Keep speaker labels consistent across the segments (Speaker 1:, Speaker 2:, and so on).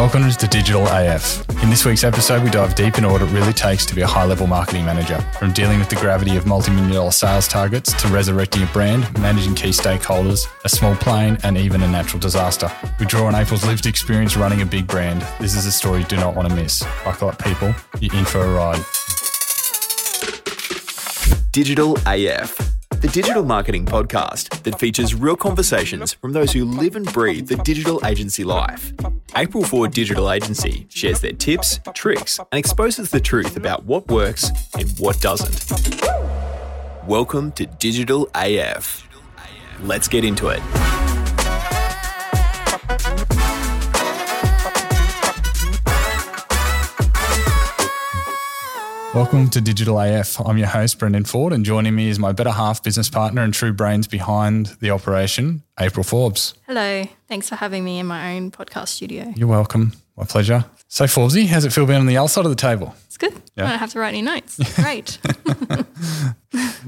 Speaker 1: Welcome to Digital AF. In this week's episode, we dive deep into what it really takes to be a high level marketing manager. From dealing with the gravity of multi million dollar sales targets to resurrecting a brand, managing key stakeholders, a small plane, and even a natural disaster. We draw on April's lived experience running a big brand. This is a story you do not want to miss. Buckle up, people. You're in for a ride.
Speaker 2: Digital AF, the digital marketing podcast that features real conversations from those who live and breathe the digital agency life. April Ford Digital Agency shares their tips, tricks, and exposes the truth about what works and what doesn't. Welcome to Digital AF. Let's get into it.
Speaker 1: Welcome to Digital AF. I'm your host, Brendan Ford, and joining me is my better half business partner and true brains behind the operation, April Forbes.
Speaker 3: Hello. Thanks for having me in my own podcast studio.
Speaker 1: You're welcome. My pleasure. So, Forbesy, how's it feel being on the other side of the table?
Speaker 3: It's good.
Speaker 1: Yeah.
Speaker 3: I don't have to write any notes. Great.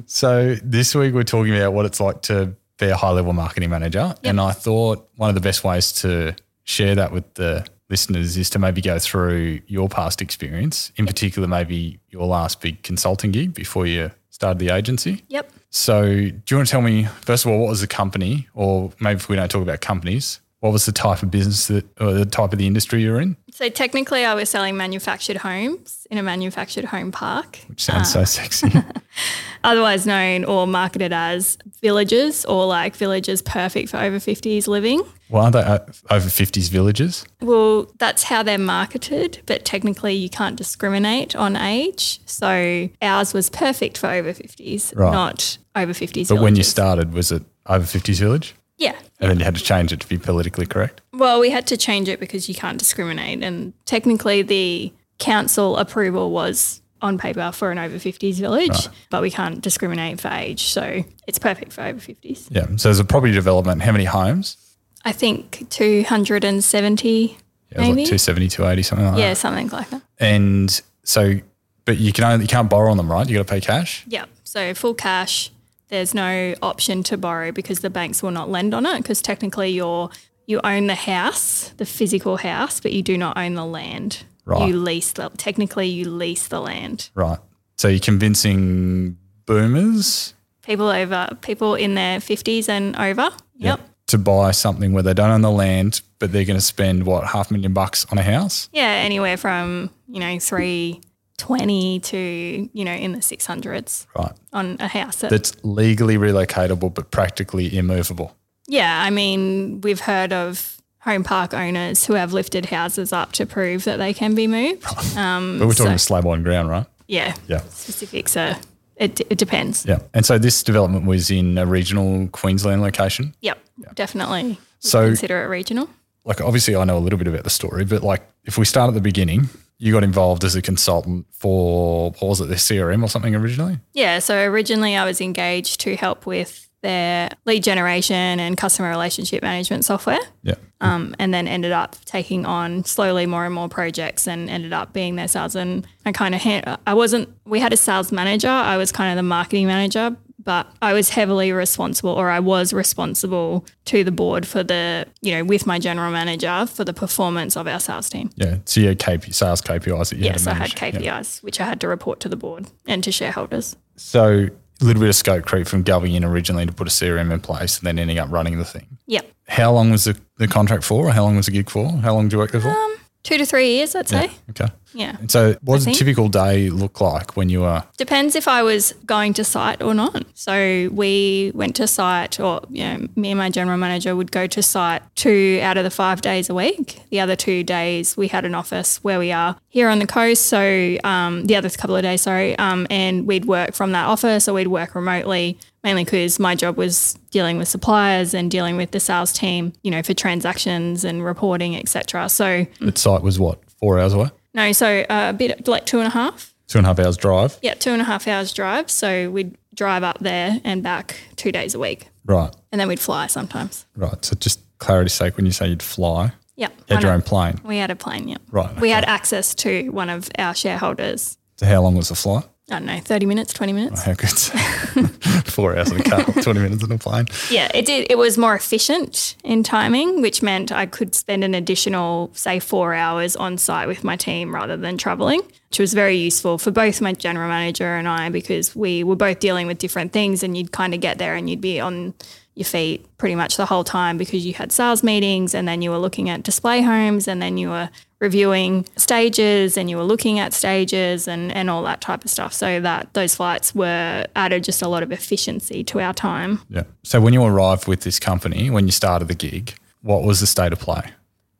Speaker 1: So, this week we're talking about what it's like to be a high level marketing manager. And I thought one of the best ways to share that with the listeners is to maybe go through your past experience, in particular, maybe your last big consulting gig before you started the agency.
Speaker 3: yep.
Speaker 1: So, do you want to tell me, first of all, what was the company, or maybe if we don't talk about companies, what was the type of business that, or the type of the industry you're in?
Speaker 3: So technically, I was selling manufactured homes in a manufactured home park,
Speaker 1: Which sounds so uh, sexy.
Speaker 3: otherwise known or marketed as villages or like villages perfect for over 50s living.
Speaker 1: Well, aren't they over 50s villages?
Speaker 3: Well, that's how they're marketed, but technically you can't discriminate on age. So ours was perfect for over 50s,
Speaker 1: Right.
Speaker 3: not over 50s.
Speaker 1: But when you started, was it over 50s village?
Speaker 3: yeah,
Speaker 1: And then you had to change it to be politically correct?
Speaker 3: Well, we had to change it because you can't discriminate. And technically, the council approval was on paper for an over 50s village, but we can't discriminate for age. So it's perfect for over 50s.
Speaker 1: Yeah. So, as a property development, how many homes?
Speaker 3: I think 270,
Speaker 1: Yeah, it was
Speaker 3: maybe.
Speaker 1: like 270, 280, something like
Speaker 3: yeah,
Speaker 1: that.
Speaker 3: Yeah, something like that.
Speaker 1: And so, but you can only, you can't borrow on them, right? You got to pay cash?
Speaker 3: Yeah. So full cash. There's no option to borrow because the banks will not lend on it because technically you're you own the house, the physical house, but you do not own the land.
Speaker 1: Right.
Speaker 3: You lease the technically you lease the land.
Speaker 1: Right. So, you're convincing boomers
Speaker 3: people over people in their 50s and over. Yep.
Speaker 1: To buy something where they don't own the land, but they're going to spend what, half a million bucks on a house?
Speaker 3: Yeah, anywhere from, you know, 320 to, you know, in the 600s
Speaker 1: Right.
Speaker 3: on a house. That,
Speaker 1: That's legally relocatable, but practically immovable.
Speaker 3: yeah, I mean, we've heard of home park owners who have lifted houses up to prove that they can be moved. Um,
Speaker 1: But we're talking
Speaker 3: so-
Speaker 1: slab on ground, right?
Speaker 3: yeah,
Speaker 1: Yeah.
Speaker 3: specifics are, it, it depends.
Speaker 1: Yeah. And so this development was in a regional Queensland location.
Speaker 3: Yep, definitely.
Speaker 1: So-
Speaker 3: consider it regional.
Speaker 1: Like, obviously, I know a little bit about the story, but like, if we start at the beginning, you got involved as a consultant for, what was it, their CRM or something originally?
Speaker 3: Yeah, so originally I was engaged to help with their lead generation and customer relationship management software,
Speaker 1: Yeah.
Speaker 3: um, and then ended up taking on slowly more and more projects and ended up being their sales. And I kind of, ha- I wasn't, we had a sales manager, I was kind of the marketing manager, but I was heavily responsible, or I was responsible to the board for the, you know, with my general manager for the performance of our sales team.
Speaker 1: Yeah. So you had KP, sales KPIs that you
Speaker 3: Yes,
Speaker 1: had
Speaker 3: I had
Speaker 1: manage. Yeah.
Speaker 3: KPIs, which I had to report to the board and to shareholders.
Speaker 1: So a little bit of scope creep from going in originally to put a CRM in place and then ending up running the thing.
Speaker 3: Yep.
Speaker 1: How long was the, the contract for? Or how long was the gig for? How long did you work there for?
Speaker 3: Um, Two to three years, I'd say.
Speaker 1: okay.
Speaker 3: Yeah.
Speaker 1: And so what does a typical day look like when you are
Speaker 3: Depends if I was going to site or not. So we went to site, or you know, me and my general manager would go to site two out of the five days a week. The other two days we had an office where we are here on the coast. So um, the other couple of days, sorry, um, and we'd work from that office or we'd work remotely. Mainly because my job was dealing with suppliers and dealing with the sales team, you know, for transactions and reporting, etc. So
Speaker 1: the site was what, four hours away?
Speaker 3: no, so uh, a bit like two and a half.
Speaker 1: Two and a half hours drive?
Speaker 3: Yeah, two and a half hours drive. So we'd drive up there and back two days a week.
Speaker 1: Right.
Speaker 3: And then we'd fly sometimes.
Speaker 1: Right. So just clarity's sake, when you say you'd fly,
Speaker 3: Yeah.
Speaker 1: you had your own plane.
Speaker 3: We had a plane, yeah.
Speaker 1: Right.
Speaker 3: We had access to one of our shareholders.
Speaker 1: So how long was the flight?
Speaker 3: I don't know, 30 minutes, 20 minutes.
Speaker 1: How good. Four hours in a car, 20 minutes in a plane.
Speaker 3: Yeah, it did. It was more efficient in timing, which meant I could spend an additional, say, four hours on site with my team rather than traveling, which was very useful for both my general manager and I because we were both dealing with different things and you'd kind of get there and you'd be on your feet pretty much the whole time because you had sales meetings and then you were looking at display homes and then you were reviewing stages and you were looking at stages and, and all that type of stuff. So that those flights were added just a lot of efficiency to our time.
Speaker 1: Yeah. So when you arrived with this company, when you started the gig, what was the state of play?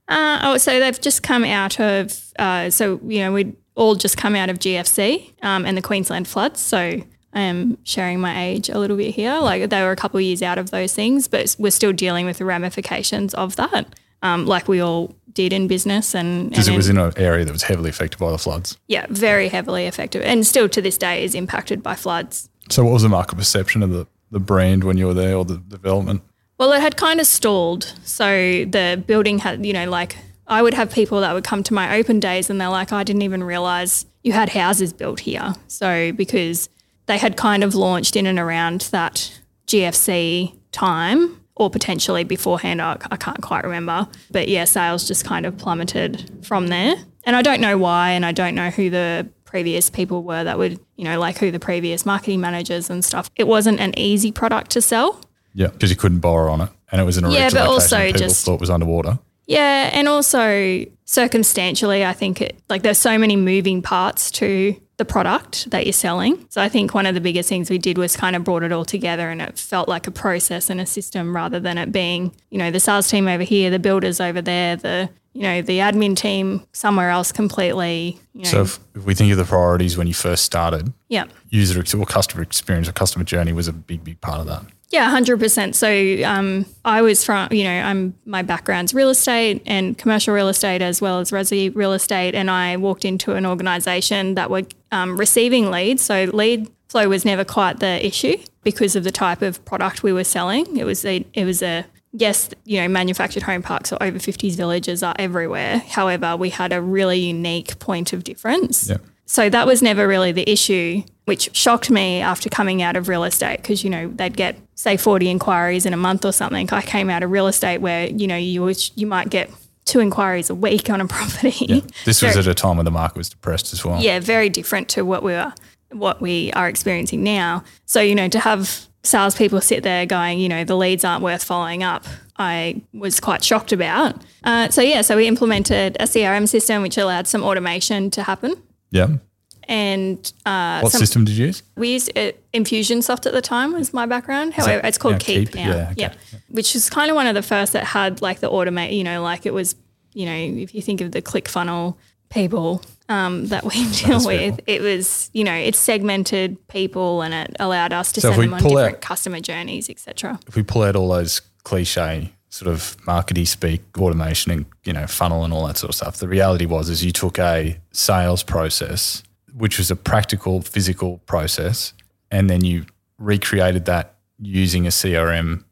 Speaker 3: Uh, oh, so they've just come out of, uh, so, you know, we'd all just come out of GFC um, and the Queensland floods. So I am sharing my age a little bit here. Like they were a couple of years out of those things, but we're still dealing with the ramifications of that, um, like we all did in business. And
Speaker 1: Because it was
Speaker 3: in-
Speaker 1: in an area that was heavily affected by the floods.
Speaker 3: yeah, very heavily affected, and still to this day is impacted by floods.
Speaker 1: So what was the market perception of the, the brand when you were there or the development?
Speaker 3: Well, it had kind of stalled. So the building had, you know, like I would have people that would come to my open days and they're like, I didn't even realize you had houses built here. So because they had kind of launched in and around that GFC time or potentially beforehand, I, I can't quite remember. But yeah, sales just kind of plummeted from there. And I don't know why, and I don't know who the previous people were that would, you know, like who the previous marketing managers and stuff. It wasn't an easy product to sell.
Speaker 1: Yeah. Because you couldn't borrow on it. And it was in a
Speaker 3: Yeah, but also
Speaker 1: that people
Speaker 3: just-
Speaker 1: thought was underwater.
Speaker 3: Yeah, and also circumstantially, I think it like there's so many moving parts to the product that you're selling. So I think one of the biggest things we did was kind of brought it all together and it felt like a process and a system rather than it being, you know, the sales team over here, the builders over there, the you know, the admin team somewhere else completely. You know,
Speaker 1: So if, if we think of the priorities when you first started,
Speaker 3: yeah.
Speaker 1: user or customer experience or customer journey was a big, big part of that.
Speaker 3: Yeah, hundred percent. So um, I was from, you know, I'm my background's real estate and commercial real estate as well as resi real estate, and I walked into an organisation that were um, receiving leads. So lead flow was never quite the issue because of the type of product we were selling. It was a, it was a yes, you know, manufactured home parks or over 50s villages are everywhere. However, we had a really unique point of difference.
Speaker 1: Yeah.
Speaker 3: So that was never really the issue, which shocked me after coming out of real estate because, you know, they'd get, say, 40 inquiries in a month or something. I came out of real estate where, you know, you, you might get two inquiries a week on a property.
Speaker 1: This was at a time when the market was depressed as well.
Speaker 3: yeah, very different to what we were, what we are experiencing now. So you know, to have salespeople sit there going, you know, the leads aren't worth following up, I was quite shocked about. Uh, so yeah, so we implemented a CRM system which allowed some automation to happen,
Speaker 1: Yeah.
Speaker 3: And uh,
Speaker 1: What
Speaker 3: some-
Speaker 1: system did you use?
Speaker 3: we used uh, Infusionsoft at the time was my background. However, it's called
Speaker 1: yeah,
Speaker 3: Keap,
Speaker 1: Keap?
Speaker 3: now.
Speaker 1: Yeah, okay.
Speaker 3: Yep. Which is kind of one of the first that had like the automate, you know, like it was, you know, if you think of the ClickFunnel people um, that we deal with, it was, you know, it segmented people and it allowed us to
Speaker 1: So
Speaker 3: send them on different
Speaker 1: out-
Speaker 3: customer journeys, etc.
Speaker 1: If we pull out all those cliche sort of markety speak, automation and, you know, funnel and all that sort of stuff, the reality was is you took a sales process, which was a practical, physical process, and then you recreated that using a CRM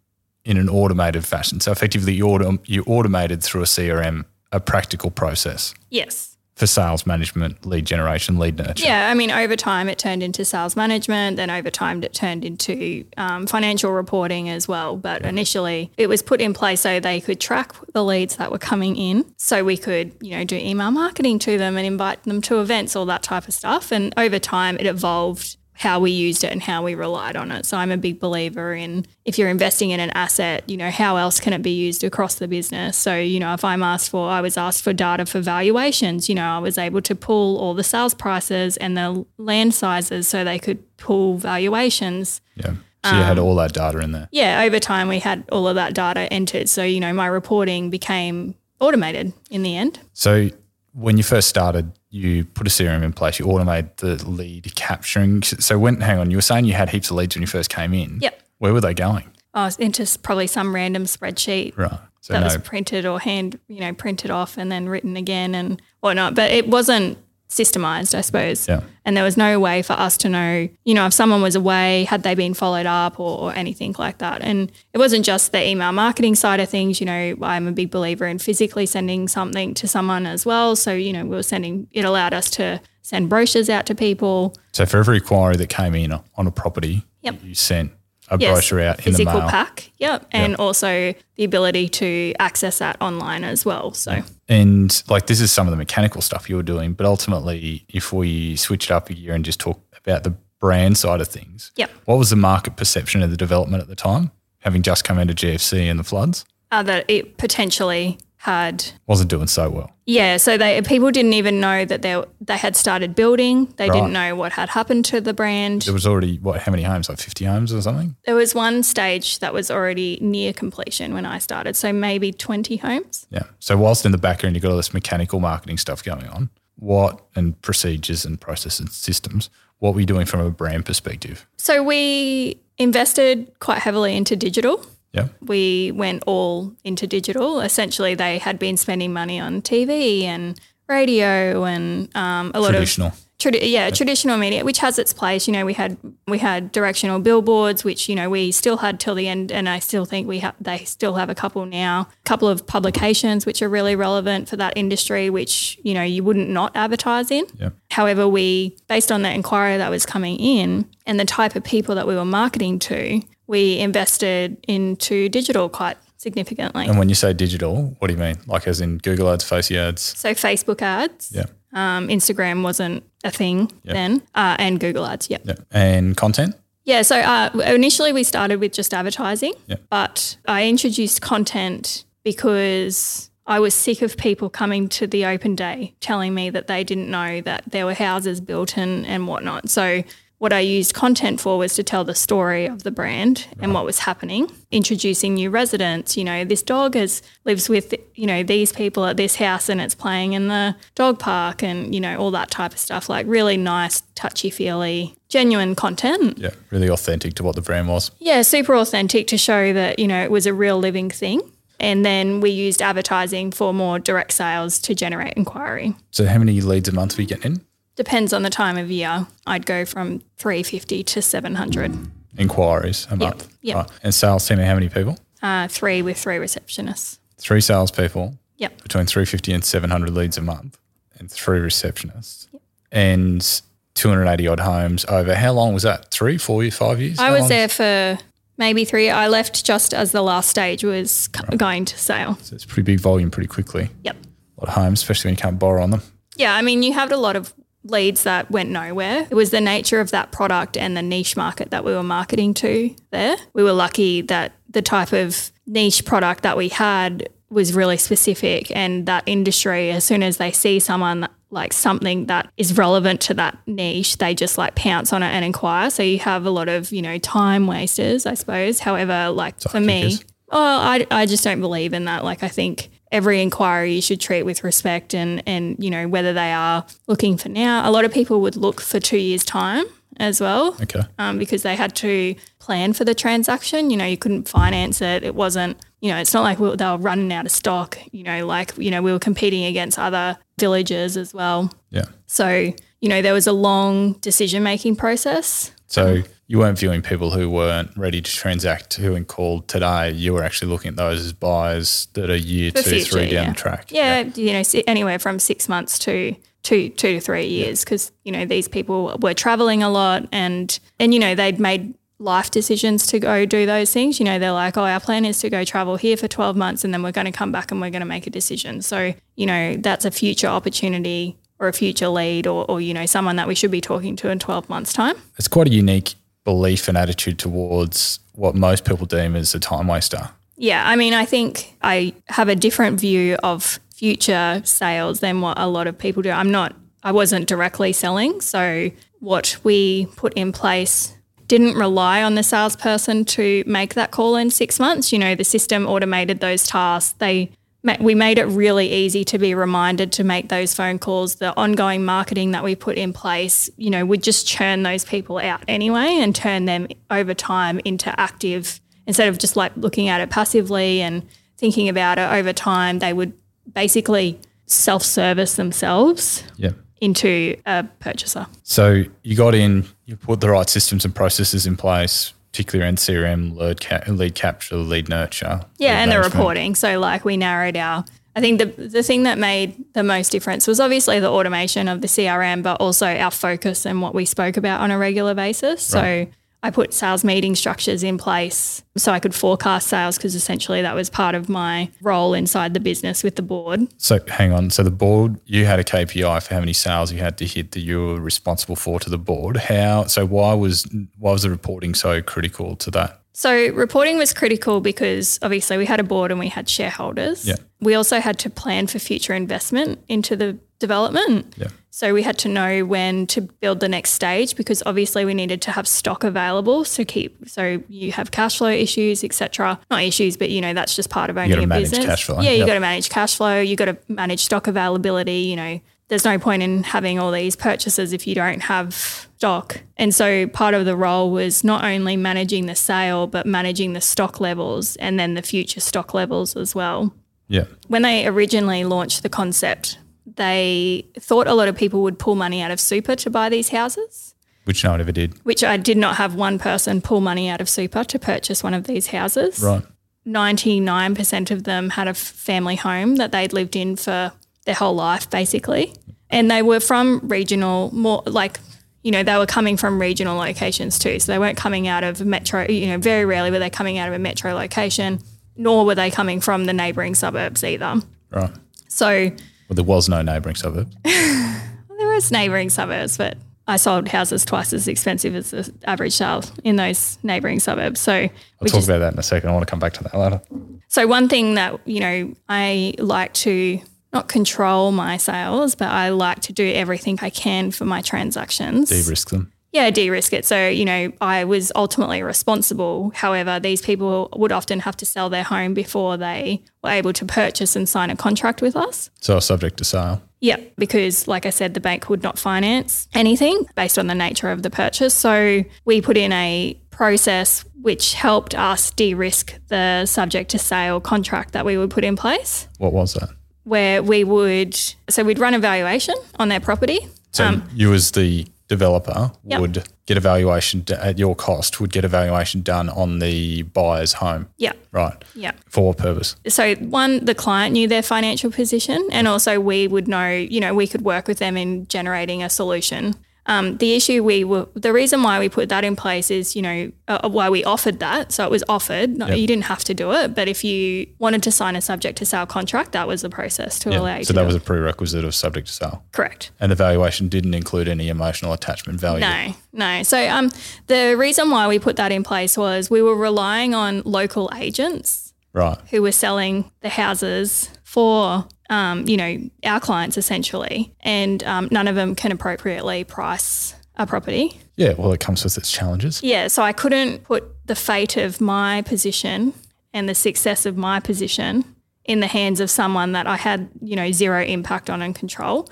Speaker 1: in an automated fashion. So effectively you, autom- you automated through a CRM a practical process
Speaker 3: Yes.
Speaker 1: For sales management, lead generation, lead nurture.
Speaker 3: Yeah, I mean, over time it turned into sales management. Then over time it turned into um, financial reporting as well. But initially it was put in place so they could track the leads that were coming in, so we could, you know, do email marketing to them and invite them to events, all that type of stuff. And over time it evolved how we used it and how we relied on it. So I'm a big believer in if you're investing in an asset, you know, how else can it be used across the business? So, you know, if I'm asked for, I was asked for data for valuations, you know, I was able to pull all the sales prices and the land sizes so they could pull valuations.
Speaker 1: Yeah. So you had um, all that data in there.
Speaker 3: Yeah, over time we had all of that data entered. So, you know, my reporting became automated in the end.
Speaker 1: So when you first started, you put a CRM in place, you automate the lead capturing. So when, hang on, you were saying you had heaps of leads when you first came in.
Speaker 3: Yep.
Speaker 1: Where were they going?
Speaker 3: Was into probably some random spreadsheet
Speaker 1: Right. So
Speaker 3: that
Speaker 1: no,
Speaker 3: was printed or hand, you know, printed off and then written again and whatnot. But it wasn't systemized, I suppose.
Speaker 1: Yeah.
Speaker 3: And there was no way for us to know, you know, if someone was away, had they been followed up or, or anything like that. And it wasn't just the email marketing side of things. You know, I'm a big believer in physically sending something to someone as well. So, you know, we were sending, it allowed us to send brochures out to people.
Speaker 1: So for every inquiry that came in on a property,
Speaker 3: Yep.
Speaker 1: you sent a
Speaker 3: Yes,
Speaker 1: brochure out in the
Speaker 3: physical
Speaker 1: mail.
Speaker 3: pack. Yep. And also the ability to access that online as well. So
Speaker 1: And like this is some of the mechanical stuff you were doing, but ultimately, if we switch it up a year and just talk about the brand side of things,
Speaker 3: Yep.
Speaker 1: what was the market perception of the development at the time, having just come out of GFC and the floods?
Speaker 3: uh, that it potentially had
Speaker 1: Wasn't doing so well.
Speaker 3: Yeah, so they people didn't even know that they they had started building. They
Speaker 1: Right.
Speaker 3: didn't know what had happened to the brand.
Speaker 1: There was already what? How many homes? Like fifty homes or something?
Speaker 3: There was one stage that was already near completion when I started, so maybe 20 homes.
Speaker 1: Yeah. So whilst in the background you've got all this mechanical marketing stuff going on, what and procedures and processes and systems, what were you doing from a brand perspective?
Speaker 3: So we invested quite heavily into digital.
Speaker 1: Yeah.
Speaker 3: We went all into digital. Essentially, they had been spending money on TV and radio and um, a lot
Speaker 1: Traditional.
Speaker 3: of Tradi- yeah, traditional media, which has its place. You know, we had we had directional billboards, which you know we still had till the end, and I still think we have they still have a couple now. A couple of publications which are really relevant for that industry, which you know you wouldn't not advertise in.
Speaker 1: Yeah.
Speaker 3: However, we based on the inquiry that was coming in and the type of people that we were marketing to, we invested into digital quite significantly.
Speaker 1: And when you say digital, what do you mean? Like as in Google ads, Face ads?
Speaker 3: so Facebook ads,
Speaker 1: Yeah.
Speaker 3: um, Instagram wasn't a thing then, uh, and Google ads. Yep.
Speaker 1: Yeah. And content?
Speaker 3: Yeah, so uh, initially we started with just advertising,
Speaker 1: Yeah.
Speaker 3: but I introduced content because I was sick of people coming to the open day telling me that they didn't know that there were houses built and, and whatnot. So what I used content for was to tell the story of the brand and what was happening, introducing new residents. You know, this dog has lives with you know these people at this house and it's playing in the dog park and you know all that type of stuff. Like really nice, touchy feely, genuine content.
Speaker 1: Yeah. Really authentic to what the brand was.
Speaker 3: Yeah, super authentic to show that, you know, it was a real living thing. And then we used advertising for more direct sales to generate inquiry.
Speaker 1: So how many leads a month were you getting in?
Speaker 3: Depends on the time of year. I'd go from 350 to 700.
Speaker 1: Inquiries a month.
Speaker 3: Yep.
Speaker 1: Right. And sales team, how many people?
Speaker 3: Uh, three with three receptionists.
Speaker 1: Three salespeople
Speaker 3: Yep.
Speaker 1: between 350 and 700 leads a month and three receptionists and 280 odd homes over how long was that? Three, four years, five years?
Speaker 3: I
Speaker 1: How
Speaker 3: was there for maybe three. I left just as the last stage was co- going to sale.
Speaker 1: So it's pretty big volume pretty quickly.
Speaker 3: Yep.
Speaker 1: A lot of homes, especially when you can't borrow on them.
Speaker 3: Yeah, I mean, you had a lot of leads that went nowhere. It was the nature of that product and the niche market that we were marketing to there. We were lucky that the type of niche product that we had was really specific and that industry as soon as they see someone like something that is relevant to that niche they just like pounce on it and inquire so you have a lot of you know time wasters i suppose however like for me. Oh, I, I just don't believe in that. Like, I think every inquiry you should treat with respect and, and, you know, whether they are looking for now. A lot of people would look for two years' time as well
Speaker 1: Okay.
Speaker 3: um, because they had to plan for the transaction. You know, you couldn't finance it. It wasn't, you know, it's not like we, they were running out of stock, you know, like, you know, we were competing against other villages as well.
Speaker 1: Yeah.
Speaker 3: So, you know, there was a long decision making process.
Speaker 1: So you weren't viewing people who weren't ready to transact who in called today. You were actually looking at those as buyers that are year two,
Speaker 3: future,
Speaker 1: three down
Speaker 3: yeah.
Speaker 1: the track.
Speaker 3: Yeah, you know, anywhere from six months to two two to three years, because you know these people were traveling a lot, and and you know they'd made life decisions to go do those things. You know, they're like, oh, our plan is to go travel here for twelve months, and then we're going to come back and we're going to make a decision. So you know, that's a future opportunity or a future lead, or, or you know, someone that we should be talking to in twelve months' time.
Speaker 1: It's quite a unique belief and attitude towards what most people deem as a time waster.
Speaker 3: Yeah, I mean, I think I have a different view of future sales than what a lot of people do. I'm not, I wasn't directly selling. So, what we put in place didn't rely on the salesperson to make that call in six months. You know, the system automated those tasks. They we made it really easy to be reminded to make those phone calls. The ongoing marketing that we put in place, you know, would just churn those people out anyway and turn them over time into active instead of just like looking at it passively and thinking about it over time. They would basically self service themselves
Speaker 1: Yeah.
Speaker 3: into a purchaser.
Speaker 1: So you got in, you put the right systems and processes in place, particularly around CRM, lead, ca- lead capture, lead nurture.
Speaker 3: Yeah,
Speaker 1: lead
Speaker 3: and the reporting. So, like, we narrowed our I think the the thing that made the most difference was obviously the automation of the CRM, but also our focus and what we spoke about on a regular basis.
Speaker 1: Right.
Speaker 3: So I put sales meeting structures in place so I could forecast sales because essentially that was part of my role inside the business with the board.
Speaker 1: So hang on. So the board, you had a KPI for how many sales you had to hit that you were responsible for to the board. How? So why was why was the reporting so critical to that?
Speaker 3: So reporting was critical because obviously we had a board and we had shareholders.
Speaker 1: Yeah.
Speaker 3: We also had to plan for future investment into the development.
Speaker 1: Yeah.
Speaker 3: So we had to know when to build the next stage because obviously we needed to have stock available to keep so you have cash flow issues, etc. Not issues, but you know, that's just part of owning a
Speaker 1: manage
Speaker 3: business.
Speaker 1: cash flow.
Speaker 3: Yeah, you
Speaker 1: Yep.
Speaker 3: got to manage cash flow, you got to manage stock availability, you know. There's no point in having all these purchases if you don't have stock. And so part of the role was not only managing the sale, but managing the stock levels and then the future stock levels as well
Speaker 1: Yeah.
Speaker 3: when they originally launched the concept, they thought a lot of people would pull money out of super to buy these houses,
Speaker 1: Which no one ever did.
Speaker 3: which I did not have one person pull money out of super to purchase one of these houses.
Speaker 1: Right.
Speaker 3: 99% of them had a family home that they'd lived in for their whole life, basically. And they were from regional, more like, you know, they were coming from regional locations too. So they weren't coming out of metro, you know, very rarely were they coming out of a metro location, nor were they coming from the neighbouring suburbs either.
Speaker 1: Right.
Speaker 3: So
Speaker 1: Well, there was no neighbouring suburb.
Speaker 3: there was neighbouring suburbs, but I sold houses twice as expensive as the average sale in those neighbouring suburbs. So
Speaker 1: I'll talk
Speaker 3: just,
Speaker 1: about that in a second. I want to come back to that later.
Speaker 3: so one thing that you know I like to not control my sales, but I like to do everything I can for my transactions.
Speaker 1: De-risk them.
Speaker 3: Yeah, de-risk it. So, you know, I was ultimately responsible. However, these people would often have to sell their home before they were able to purchase and sign a contract with us.
Speaker 1: So subject to sale.
Speaker 3: Yeah, because like I said, the bank would not finance anything based on the nature of the purchase. So we put in a process which helped us de risk the subject to sale contract that we would put in place,
Speaker 1: What was that?
Speaker 3: Where we would, so we'd run a valuation on their property.
Speaker 1: So um, you as the developer
Speaker 3: Yep.
Speaker 1: would get a valuation d- at your cost, would get a valuation done on the buyer's home.
Speaker 3: Yeah,
Speaker 1: Right.
Speaker 3: yeah.
Speaker 1: For what purpose?
Speaker 3: so one the client knew their financial position and also we would know you know we could work with them in generating a solution um, the issue we were the reason why we put that in place is you know uh, why we offered that so it was offered no,
Speaker 1: Yep.
Speaker 3: you didn't have to do it but if you wanted to sign a subject to sale contract that was the process to allow you
Speaker 1: So that was
Speaker 3: it.
Speaker 1: a prerequisite of subject to sale.
Speaker 3: correct
Speaker 1: And the valuation didn't include any emotional attachment value.
Speaker 3: No, no. So um, the reason why we put that in place was we were relying on local agents
Speaker 1: Right.
Speaker 3: who were selling the houses for um, you know our clients essentially, and um, none of them can appropriately price a property.
Speaker 1: Yeah. Well, it comes with its challenges.
Speaker 3: Yeah, so I couldn't put the fate of my position and the success of my position in the hands of someone that I had you know zero impact on and control,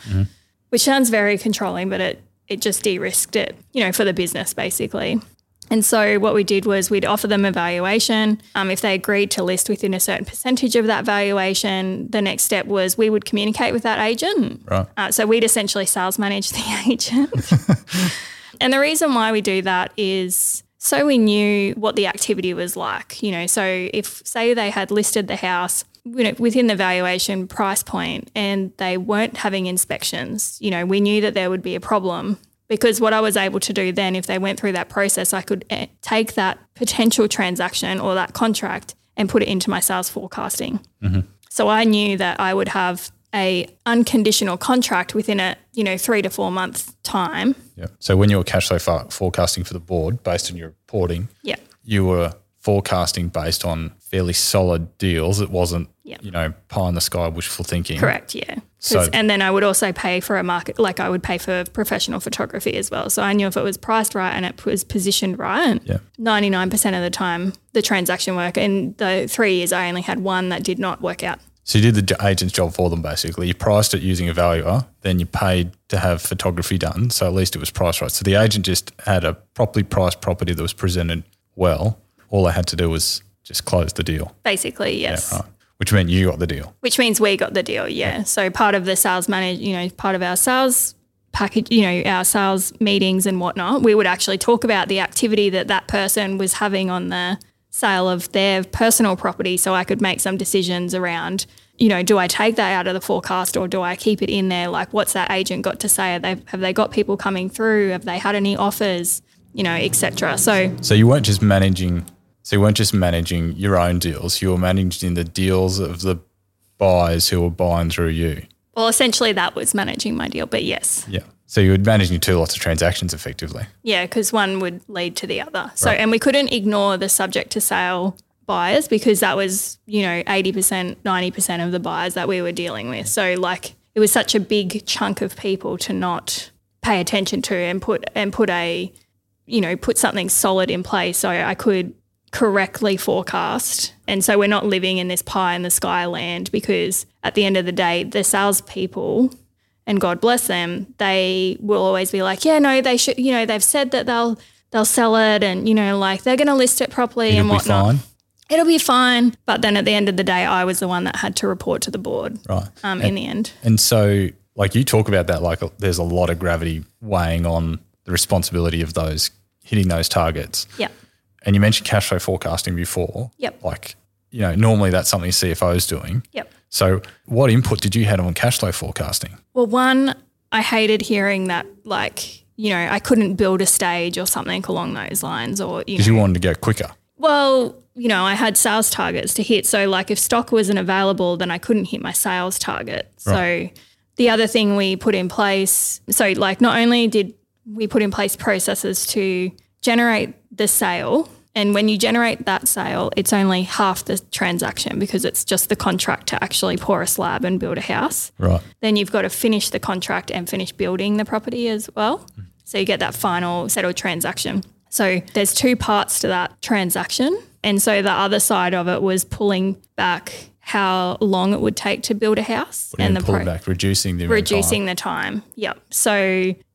Speaker 3: which sounds very controlling, but it it just de-risked it you know for the business basically. And so what we did was we'd offer them a valuation. Um, if they agreed to list within a certain percentage of that valuation, the next step was we would communicate with that agent.
Speaker 1: Right.
Speaker 3: Uh, so we'd essentially sales manage the agent. and the reason why we do that is so we knew what the activity was like. You know, so if say they had listed the house you know, within the valuation price point and they weren't having inspections, you know, we knew that there would be a problem because what I was able to do then, if they went through that process, I could eh, take that potential transaction or that contract and put it into my sales forecasting. So I knew that I would have a unconditional contract within a you know three to four month time.
Speaker 1: Yeah. So when you were cash flow for- forecasting for the board based on your reporting,
Speaker 3: Yeah,
Speaker 1: you were forecasting based on fairly solid deals. It wasn't,
Speaker 3: Yep.
Speaker 1: you know, pie in the sky wishful thinking.
Speaker 3: correct. Yeah.
Speaker 1: So-
Speaker 3: and then I would also pay for a market, like I would pay for professional photography as well. So I knew if it was priced right and it was positioned right,
Speaker 1: Yeah.
Speaker 3: 99% of the time the transaction worked. In the three years, I only had one that did not work out.
Speaker 1: So you did the agent's job for them basically. You priced it using a valuer, then you paid to have photography done. So at least it was priced right. So the agent just had a properly priced property that was presented well. All I had to do was just close the deal.
Speaker 3: Basically, yes.
Speaker 1: Right. Which meant you got the deal.
Speaker 3: which means we got the deal. Yeah. So part of the sales manage, you know, part of our sales package, you know, our sales meetings and whatnot, we would actually talk about the activity that that person was having on the sale of their personal property. So I could make some decisions around, you know, do I take that out of the forecast or do I keep it in there? Like, what's that agent got to say? Have they, have they got people coming through? Have they had any offers? You know, etc. So,
Speaker 1: So you weren't just managing. So you weren't just managing your own deals. You were managing the deals of the buyers who were buying through you.
Speaker 3: well, essentially, that was managing my deal. But yes,
Speaker 1: Yeah. So you were managing two lots of transactions effectively.
Speaker 3: Yeah, because one would lead to the other. So, and we couldn't ignore the subject to sale buyers because that was, you know, 80%, 90% of the buyers that we were dealing with. So, like, it was such a big chunk of people to not pay attention to and put, and put a, you know, put something solid in place so I could correctly forecast. And so we're not living in this pie in the sky land because at the end of the day, the salespeople and God bless them, they will always be like, yeah, no, they should, you know, they've said that they'll they'll sell it, and you know, like they're going to list it properly
Speaker 1: It'll
Speaker 3: and
Speaker 1: be
Speaker 3: whatnot.
Speaker 1: fine.
Speaker 3: It'll be fine. But then at the end of the day, I was the one that had to report to the board.
Speaker 1: Right.
Speaker 3: Um, in the end,
Speaker 1: And so, like you talk about that, like there's a lot of gravity weighing on the responsibility of those hitting those targets.
Speaker 3: yeah,
Speaker 1: And you mentioned cash flow forecasting before.
Speaker 3: Yep.
Speaker 1: Like, you know, normally that's something CFO is doing.
Speaker 3: yep.
Speaker 1: So, what input did you have on cash flow forecasting?
Speaker 3: Well, one, I hated hearing that, like, you know, I couldn't build a stage or something along those lines, or you
Speaker 1: Because you wanted to go quicker.
Speaker 3: Well, you know, I had sales targets to hit. So, like, if stock wasn't available, then I couldn't hit my sales target. So, the other thing we put in place so, like, not only did we put in place processes to generate the sale, and when you generate that sale, it's only half the transaction because it's just the contract to actually pour a slab and build a house
Speaker 1: Right.
Speaker 3: then you've got to finish the contract and finish building the property as well. So you get that final settled transaction. So there's two parts to that transaction. And so the other side of it was pulling back how long it would take to build a house
Speaker 1: And,
Speaker 3: the pro-
Speaker 1: back, reducing the of time.
Speaker 3: reducing the time. Yep. So,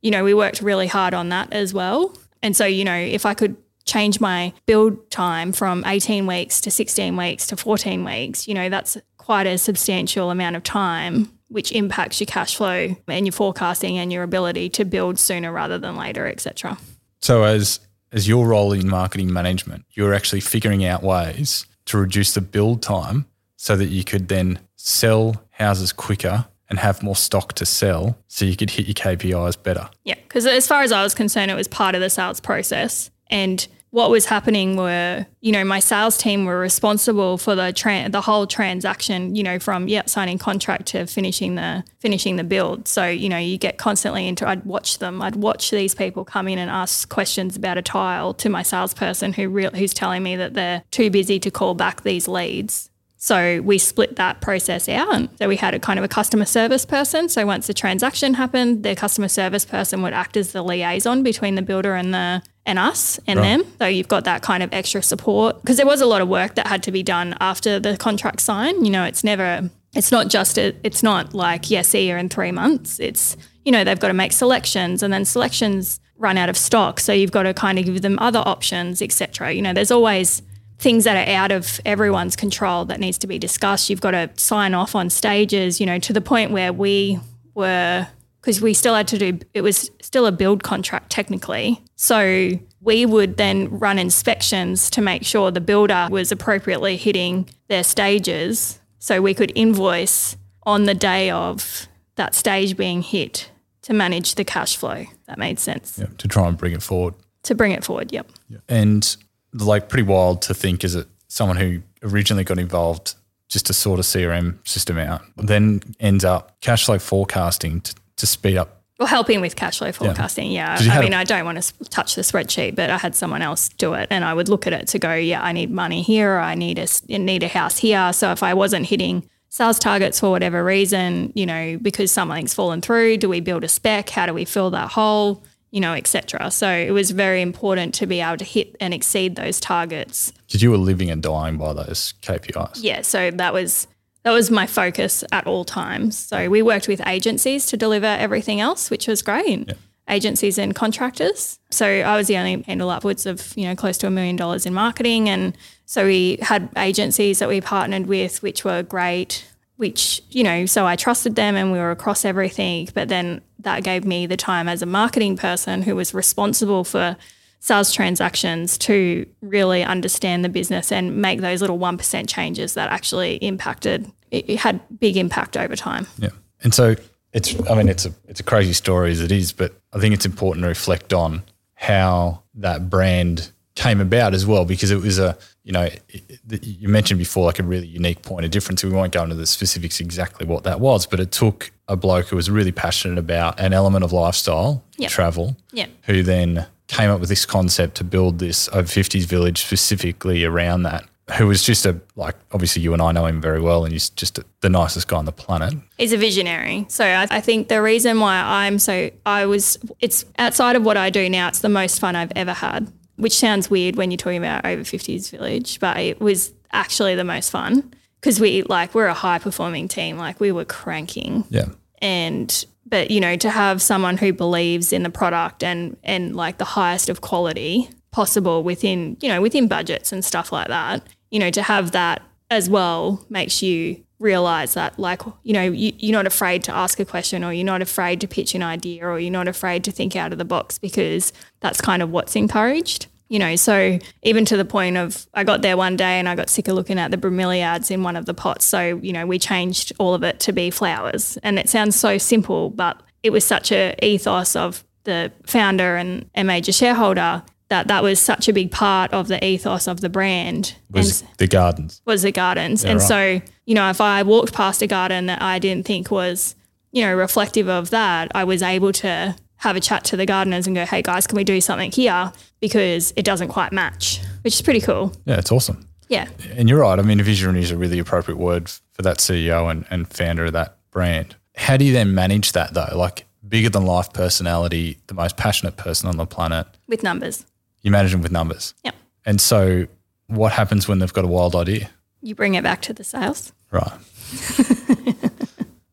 Speaker 3: you know, we worked really hard on that as well. And so, you know, if I could change my build time from 18 weeks to 16 weeks to 14 weeks, you know, that's quite a substantial amount of time which impacts your cash flow and your forecasting and your ability to build sooner rather than later, etc.
Speaker 1: So as as your role in marketing management, you're actually figuring out ways to reduce the build time so that you could then sell houses quicker and have more stock to sell so you could hit your KPIs better.
Speaker 3: Yeah, because as far as I was concerned, it was part of the sales process. And what was happening were, you know, my sales team were responsible for the tra- the whole transaction. You know, from yeah, signing contract to finishing the finishing the build. So you know, you get constantly into. I'd watch them. I'd watch these people come in and ask questions about a tile to my salesperson who re- who's telling me that they're too busy to call back these leads. So we split that process out. So we had a kind of a customer service person. So once the transaction happened, the customer service person would act as the liaison between the builder and the and us and
Speaker 1: Right.
Speaker 3: them. So you've got that kind of extra support because there was a lot of work that had to be done after the contract sign. You know, it's never it's not just a, it's not like see you in three months. It's you know they've got to make selections and then selections run out of stock. So you've got to kind of give them other options, etc. You know, there's always things that are out of everyone's control that needs to be discussed. You've got to sign off on stages, you know, to the point where we were because we still had to do it was still a build contract technically. So we would then run inspections to make sure the builder was appropriately hitting their stages so we could invoice on the day of that stage being hit to manage the cash flow. That made sense.
Speaker 1: Yeah, to try and bring it forward.
Speaker 3: To bring it forward, yep.
Speaker 1: And like pretty wild to think is it someone who originally got involved just to sort a CRM system out, then ends up cash flow forecasting to, to speed up.
Speaker 3: Well, helping with cash flow forecasting, yeah.
Speaker 1: you
Speaker 3: I mean, I don't want to touch the spreadsheet, but I had someone else do it, and I would look at it to go, yeah, I need money here, or I need a need a house here. So if I wasn't hitting sales targets for whatever reason, you know, because something's fallen through, do we build a spec? How do we fill that hole? You know, etc. So it was very important to be able to hit and exceed those targets
Speaker 1: Because you were living and dying by those KPIs.
Speaker 3: yeah, so that was that was my focus at all times. So we worked with agencies to deliver everything else, which was great. Agencies and contractors. So I was the only handle upwards of you know close to a million dollars in marketing, and so we had agencies that we partnered with, which were great. Which you know, so I trusted them, and we were across everything. But then that gave me the time as a marketing person who was responsible for sales transactions to really understand the business and make those little 1% changes that actually impacted, it, it had big impact over time.
Speaker 1: Yeah. And so it's, I mean, it's a, it's a crazy story as it is, but I think it's important to reflect on how that brand came about as well, because it was a, you know, it, you mentioned before like a really unique point of difference. We won't go into the specifics exactly what that was, but it took a bloke who was really passionate about an element of lifestyle,
Speaker 3: Yep.
Speaker 1: travel,
Speaker 3: Yep.
Speaker 1: who then came up with this concept to build this over 50s village specifically around that. Who was just a, like, obviously you and I know him very well, and he's just a, the nicest guy on the planet.
Speaker 3: He's a visionary. So I, I think the reason why I'm so, I was, it's outside of what I do now, it's the most fun I've ever had, which sounds weird when you're talking about over 50s village, but it was actually the most fun because we, like, we're a high performing team. Like, we were cranking.
Speaker 1: Yeah.
Speaker 3: and but you know to have someone who believes in the product and and like the highest of quality possible within you know within budgets and stuff like that you know to have that as well makes you realize that like you know you, you're not afraid to ask a question or you're not afraid to pitch an idea or you're not afraid to think out of the box because that's kind of what's encouraged you know, so even to the point of I got there one day and I got sick of looking at the bromeliads in one of the pots. So, you know, we changed all of it to be flowers. And it sounds so simple, but it was such a ethos of the founder and a major shareholder that that was such a big part of the ethos of the brand.
Speaker 1: Was
Speaker 3: and
Speaker 1: the gardens.
Speaker 3: was the gardens. and
Speaker 1: right.
Speaker 3: so, you know, if I walked past a garden that I didn't think was, you know, reflective of that, I was able to have a chat to the gardeners and go, hey guys, can we do something here? Because it doesn't quite match, which is pretty cool.
Speaker 1: Yeah, it's awesome.
Speaker 3: Yeah.
Speaker 1: And you're right. I mean, visionary is a really appropriate word for that CEO and, and founder of that brand. How do you then manage that though? Like bigger than life personality, the most passionate person on the planet,
Speaker 3: With numbers.
Speaker 1: you manage them with numbers.
Speaker 3: Yeah.
Speaker 1: And so what happens when they've got a wild idea?
Speaker 3: You bring it back to the sales.
Speaker 1: Right.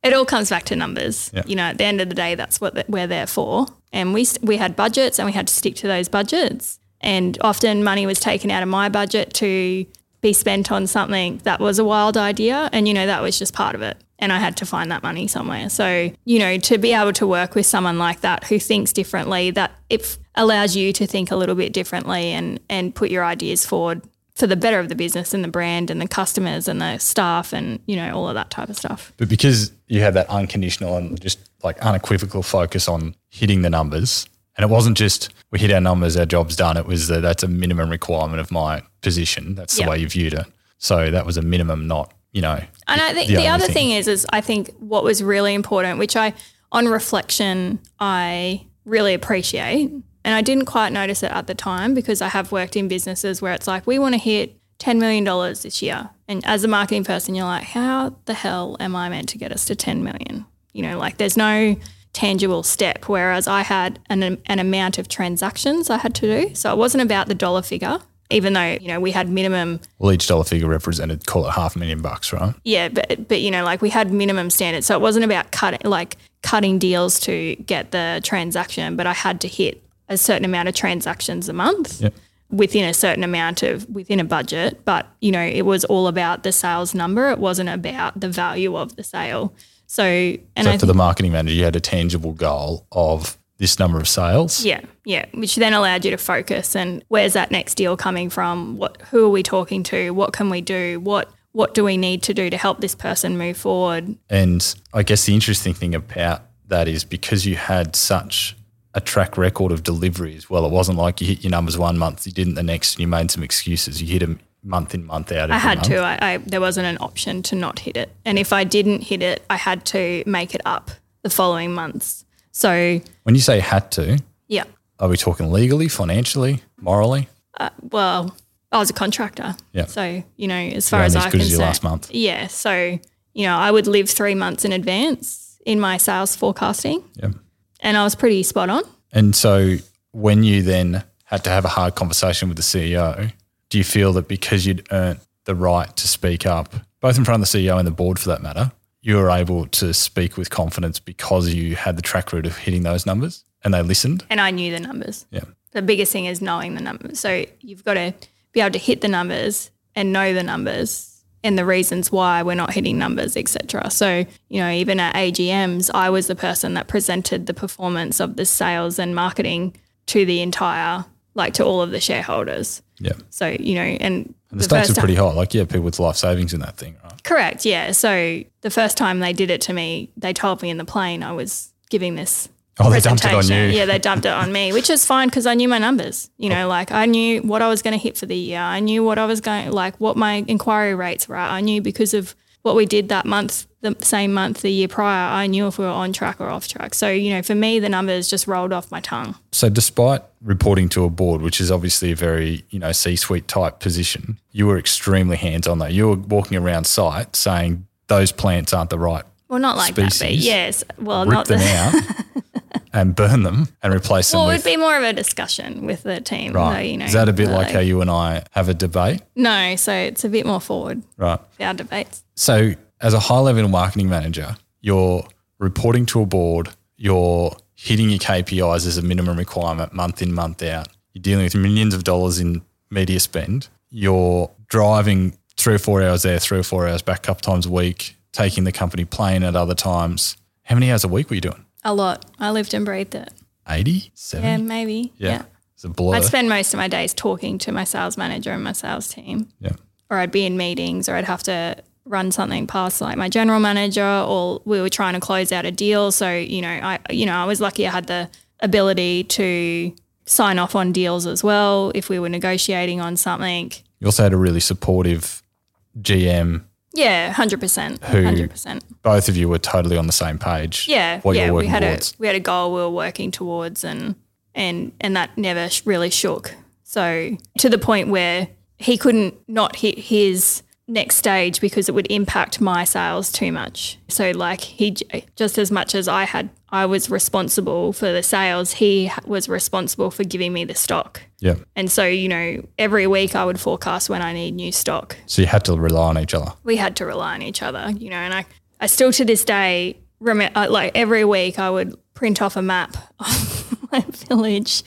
Speaker 3: It all comes back to numbers.
Speaker 1: Yeah.
Speaker 3: You know, at the end of the day, that's what we're there for. And we we had budgets, and we had to stick to those budgets. And often, money was taken out of my budget to be spent on something that was a wild idea, and you know that was just part of it. And I had to find that money somewhere. So you know, to be able to work with someone like that who thinks differently, that it allows you to think a little bit differently and and put your ideas forward for the better of the business and the brand and the customers and the staff and you know all of that type of stuff.
Speaker 1: But because you had that unconditional and just like unequivocal focus on hitting the numbers, and it wasn't just we hit our numbers, our job's done. It was that that's a minimum requirement of my position. That's the
Speaker 3: Yeah.
Speaker 1: way you viewed it. So that was a minimum, not you know.
Speaker 3: And I think
Speaker 1: the
Speaker 3: the, other
Speaker 1: thing.
Speaker 3: thing. is, is I think what was really important, which I, on reflection, I really appreciate, and I didn't quite notice it at the time because I have worked in businesses where it's like we want to hit ten million dollars this year, and as a marketing person, you're like, how the hell am I meant to get us to ten million? You know, like there's no tangible step. Whereas I had an an amount of transactions I had to do, so it wasn't about the dollar figure. Even though you know we had minimum
Speaker 1: Well, each dollar figure represented call it half a million bucks, right?
Speaker 3: yeah, but but you know, like we had minimum standards, so it wasn't about cutting like cutting deals to get the transaction, but I had to hit a certain amount of transactions a month
Speaker 1: Yep.
Speaker 3: within a certain amount of within a budget. But you know, it was all about the sales number. It wasn't about the value of the sale. So, and
Speaker 1: So for the marketing manager, you had a tangible goal of this number of sales.
Speaker 3: Yeah, yeah, which then allowed you to focus and where's that next deal coming from? What who are we talking to? What can we do? What what do we need to do to help this person move forward?
Speaker 1: And I guess the interesting thing about that is because you had such a track record of delivery as well. It wasn't like you hit your numbers one month, you didn't the next, and you made some excuses. You hit them month in, month out.
Speaker 3: I had
Speaker 1: month.
Speaker 3: to. I, I there wasn't an option to not hit it, and if I didn't hit it, I had to make it up the following months. So
Speaker 1: When you say had to,
Speaker 3: yeah,
Speaker 1: are we talking legally, financially, morally?
Speaker 3: Uh, well, I was a contractor.
Speaker 1: Yeah.
Speaker 3: So you know, as far
Speaker 1: You're
Speaker 3: as I
Speaker 1: as good
Speaker 3: can
Speaker 1: as your last month.
Speaker 3: Yeah. So you know, I would live three months in advance in my sales forecasting,
Speaker 1: Yeah.
Speaker 3: And I was pretty spot on.
Speaker 1: And so when you then had to have a hard conversation with the CEO, do you feel that because you'd earned the right to speak up, both in front of the CEO and the board for that matter, you were able to speak with confidence because you had the track record of hitting those numbers and they listened?
Speaker 3: and I knew the numbers.
Speaker 1: Yeah.
Speaker 3: The biggest thing is knowing the numbers. So you've got to be able to hit the numbers and know the numbers and the reasons why we're not hitting numbers, etc. So, you know, even at AGMs, I was the person that presented the performance of the sales and marketing to the entire like to all of the shareholders.
Speaker 1: Yeah.
Speaker 3: So, you know, and,
Speaker 1: And the, stakes
Speaker 3: first
Speaker 1: are pretty high. Like, yeah, people with life savings in that thing, right?
Speaker 3: Correct. Yeah. So the first time they did it to me, they told me in the plane I was giving this.
Speaker 1: Oh, they dumped it on you.
Speaker 3: Yeah, they dumped it on me, which is fine because I knew my numbers. You know, oh. like I knew what I was going to hit for the year. I knew what I was going, like what my inquiry rates were. I knew because of what we did that month, the same month the year prior, I knew if we were on track or off track. So, you know, for me, the numbers just rolled off my tongue.
Speaker 1: So, despite reporting to a board, which is obviously a very you know C-suite type position, you were extremely hands-on. Though you were walking around site saying those plants aren't the right,
Speaker 3: Well, not like that, but yes. Well,
Speaker 1: rip
Speaker 3: not
Speaker 1: them
Speaker 3: the.
Speaker 1: out and burn them and replace them
Speaker 3: Well, it would be more of a discussion with the team.
Speaker 1: right.
Speaker 3: Though, you know,
Speaker 1: is that a bit
Speaker 3: but
Speaker 1: like how you and I have a debate?
Speaker 3: No, so it's a bit more forward,
Speaker 1: Right.
Speaker 3: our debates.
Speaker 1: So, as a high level marketing manager, you're reporting to a board, you're hitting your KPIs as a minimum requirement month in, month out. You're dealing with millions of dollars in media spend. You're driving three or four hours there, three or four hours back a couple times a week, taking the company plane at other times. How many hours a week were you doing?
Speaker 3: A lot. I lived and breathed it.
Speaker 1: 80? 70?
Speaker 3: Yeah, maybe. Yeah.
Speaker 1: It's a blur.
Speaker 3: I'd spend most of my days talking to my sales manager and my sales team,
Speaker 1: yeah.
Speaker 3: or I'd be in meetings, or I'd have to run something past like my general manager, or we were trying to close out a deal. So you know, I you know I was lucky I had the ability to sign off on deals as well if we were negotiating on something.
Speaker 1: You also had a really supportive GM.
Speaker 3: Yeah, hundred percent, hundred percent.
Speaker 1: Both of you were totally on the same page.
Speaker 3: Yeah, yeah. We had
Speaker 1: towards.
Speaker 3: a we had a goal we were working towards, and and and that never really shook. So to the point where he couldn't not hit his next stage because it would impact my sales too much. So like he just as much as I had I was responsible for the sales, he was responsible for giving me the stock.
Speaker 1: Yeah.
Speaker 3: And so, you know, every week I would forecast when I need new stock
Speaker 1: So you had to rely on each other.
Speaker 3: we had to rely on each other, you know, and I, I still to this day, rem- uh, like every week I would print off a map of my village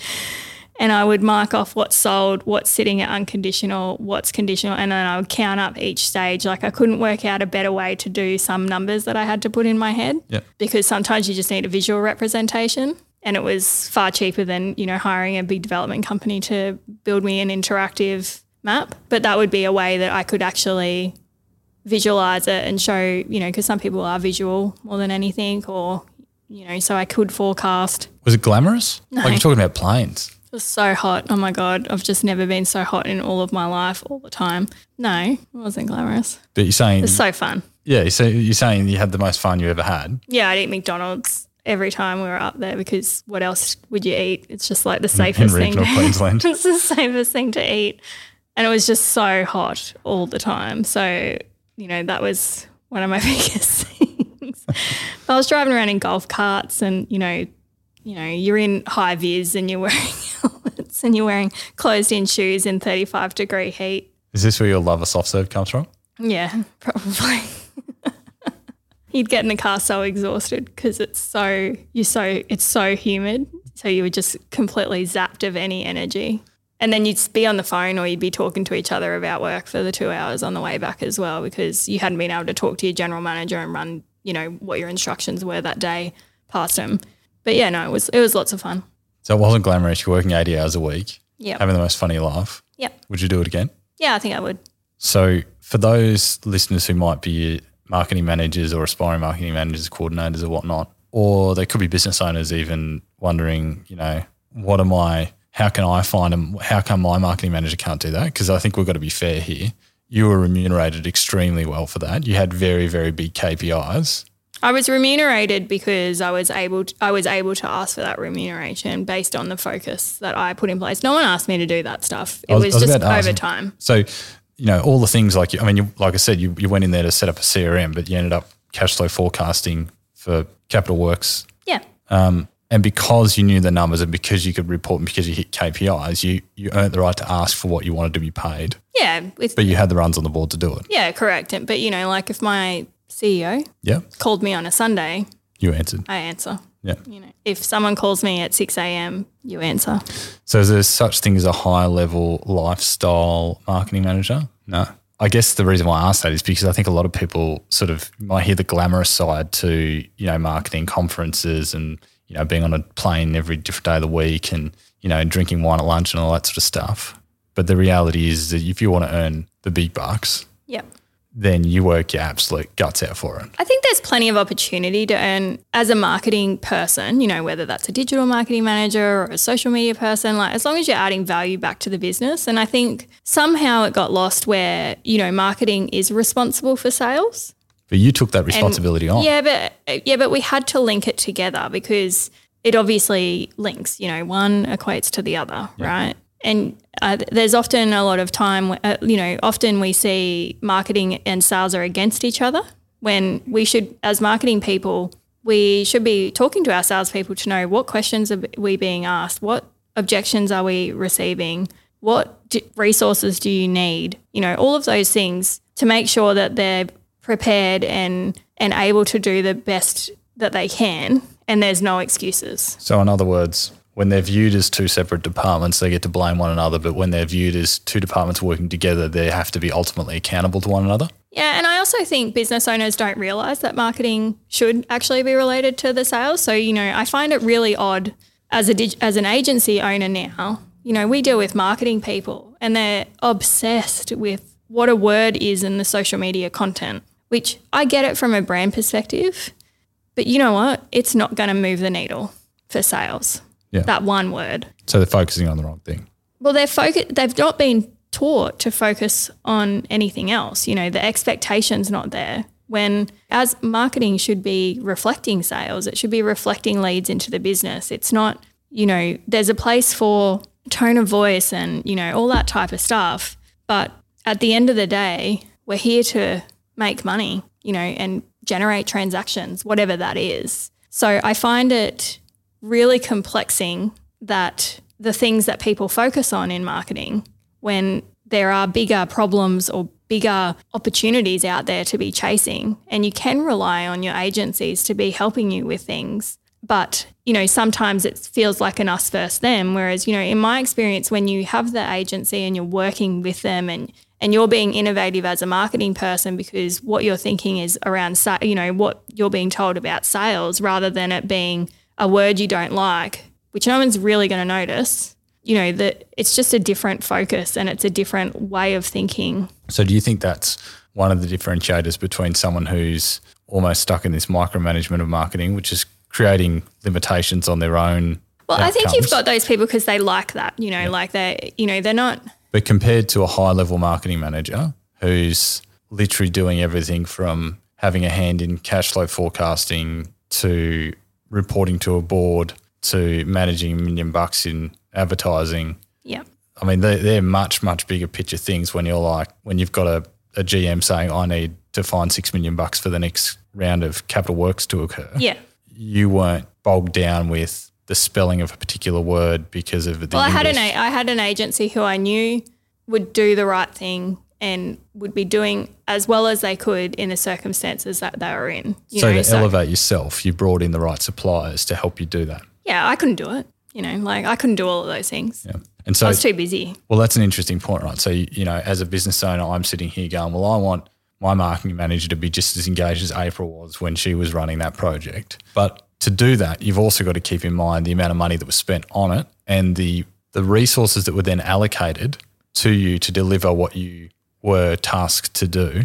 Speaker 3: and I would mark off what's sold, what's sitting at unconditional, what's conditional, and then I would count up each stage. Like I couldn't work out a better way to do some numbers that I had to put in my head
Speaker 1: Yeah.
Speaker 3: because sometimes you just need a visual representation. And it was far cheaper than, you know, hiring a big development company to build me an interactive map. But that would be a way that I could actually visualize it and show, you know, because some people are visual more than anything, or, you know, so I could forecast.
Speaker 1: Was it glamorous? Like you're talking about planes.
Speaker 3: It was so hot. Oh my God. I've just never been so hot in all of my life all the time. No, it wasn't glamorous.
Speaker 1: But you're saying,
Speaker 3: It's so fun.
Speaker 1: yeah, so you're saying you had the most fun you ever had.
Speaker 3: Yeah, I'd eat McDonald's every time we were up there because what else would you eat? It's just like the
Speaker 1: in
Speaker 3: safest thing.
Speaker 1: regional
Speaker 3: to-
Speaker 1: Queensland.
Speaker 3: it's the safest thing to eat. And it was just so hot all the time. So, you know, that was one of my biggest things. I was driving around in golf carts and, you know, you know, you're in high vis and you're wearing helmets and you're wearing closed in shoes in 35 degree heat.
Speaker 1: Is this where your love of soft serve comes from?
Speaker 3: Yeah, probably. You'd get in the car so exhausted because it's so you so it's so humid, so you were just completely zapped of any energy. And then you'd be on the phone or you'd be talking to each other about work for the two hours on the way back as well because you hadn't been able to talk to your general manager and run, you know, what your instructions were that day past him. But yeah, no, it was it was lots of fun.
Speaker 1: So it wasn't glamorous. You're working 80 hours a week,
Speaker 3: Yeah.
Speaker 1: having the most funny life.
Speaker 3: Yep.
Speaker 1: Would you do it again?
Speaker 3: Yeah, I think I would.
Speaker 1: So for those listeners who might be marketing managers or aspiring marketing managers, coordinators or whatnot, or they could be business owners even wondering, you know, what am I, how can I find them? How come my marketing manager can't do that? Because I think we've got to be fair here. You were remunerated extremely well for that. You had very, very big KPIs.
Speaker 3: I was remunerated because I was able to, I was able to ask for that remuneration based on the focus that I put in place. No one asked me to do that stuff. It
Speaker 1: I was-
Speaker 3: was,
Speaker 1: I was
Speaker 3: just
Speaker 1: ask-
Speaker 3: overtime.
Speaker 1: So, you know, all the things like, you, I mean, you, like I said, you, you went in there to set up a CRM, but you ended up cash flow forecasting for capital works
Speaker 3: Yeah.
Speaker 1: Um, and because you knew the numbers and because you could report and because you hit KPIs, you you earned the right to ask for what you wanted to be paid.
Speaker 3: Yeah. With,
Speaker 1: But you had the runs on the board to do it.
Speaker 3: yeah, correct. But you know, like if my CEO
Speaker 1: Yeah,
Speaker 3: called me on a Sunday,
Speaker 1: you answered.
Speaker 3: I answer.
Speaker 1: Yeah.
Speaker 3: You know, if someone calls me at six a.m., you answer.
Speaker 1: So is there such thing as a high level lifestyle marketing manager? No. I guess the reason why I ask that is because I think a lot of people sort of might hear the glamorous side to, you know, marketing conferences and, you know, being on a plane every different day of the week and, you know, drinking wine at lunch and all that sort of stuff. But the reality is that if you want to earn the big bucks,
Speaker 3: Yep.
Speaker 1: Then you work your absolute guts out for it.
Speaker 3: I think there's plenty of opportunity to earn as a marketing person, you know, whether that's a digital marketing manager or a social media person, like as long as you're adding value back to the business. And I think somehow it got lost where, you know, marketing is responsible for sales.
Speaker 1: But you took that responsibility on.
Speaker 3: Yeah, but yeah, but we had to link it together because it obviously links, you know, one equates to the other, right? And uh, there's often a lot of time, uh, you know, often we see marketing and sales are against each other when we should, as marketing people, we should be talking to our salespeople to know what questions are we being asked, what objections are we receiving, what resources do you need, you know, all of those things to make sure that they're prepared and and able to do the best that they can, and there's no excuses.
Speaker 1: So, in other words, when they're viewed as two separate departments, they get to blame one another. But when they're viewed as two departments working together, they have to be ultimately accountable to one another.
Speaker 3: Yeah, and I also think business owners don't realize that marketing should actually be related to the sales. So, you know, I find it really odd as a dig- as an agency owner now. You know, we deal with marketing people and they're obsessed with what a word is in the social media content, which I get it from a brand perspective, but you know what? It's not going to move the needle for sales.
Speaker 1: Yeah.
Speaker 3: That one word.
Speaker 1: So they're focusing on the wrong thing.
Speaker 3: Well, they're focus- they've not been taught to focus on anything else. You know, the expectation's not there. When as marketing should be reflecting sales, it should be reflecting leads into the business. It's not, you know, there's a place for tone of voice and, you know, all that type of stuff. But at the end of the day, we're here to make money, you know, and generate transactions, whatever that is. So I find it really complexing that the things that people focus on in marketing when there are bigger problems or bigger opportunities out there to be chasing and you can rely on your agencies to be helping you with things. But you know sometimes it feels like an us versus them whereas you know in my experience when you have the agency and you're working with them and and you're being innovative as a marketing person because what you're thinking is around you know what you're being told about sales rather than it being a word you don't like which no one's really going to notice you know that it's just a different focus and it's a different way of thinking
Speaker 1: So, do you think that's one of the differentiators between someone who's almost stuck in this micromanagement of marketing, which is creating limitations on their own?
Speaker 3: well i think you've got those people because they like that you know like they you know they're not
Speaker 1: But compared to a high level marketing manager who's literally doing everything from having a hand in cash flow forecasting to reporting to a board to managing a million bucks in advertising.
Speaker 3: yeah
Speaker 1: I mean, they're, they're much, much bigger picture things when you're like, when you've got a, a GM saying, I need to find six million bucks for the next round of capital works to occur.
Speaker 3: yeah
Speaker 1: You weren't bogged down with the spelling of a particular word because of the
Speaker 3: well i had an i had an agency who i knew would do the right thing and would be doing as well as they could in the circumstances that they were in you
Speaker 1: so
Speaker 3: know
Speaker 1: to elevate yourself, you brought in the right suppliers to help you do that.
Speaker 3: yeah i couldn't do it you know like i couldn't do all of those things
Speaker 1: Yeah. And so
Speaker 3: i was too busy
Speaker 1: Well, that's an interesting point, right? So, you you know, as a business owner, I'm sitting here going, well, I want my marketing manager to be just as engaged as April was when she was running that project. But to do that, you've also got to keep in mind the amount of money that was spent on it and the the resources that were then allocated to you to deliver what you were tasked to do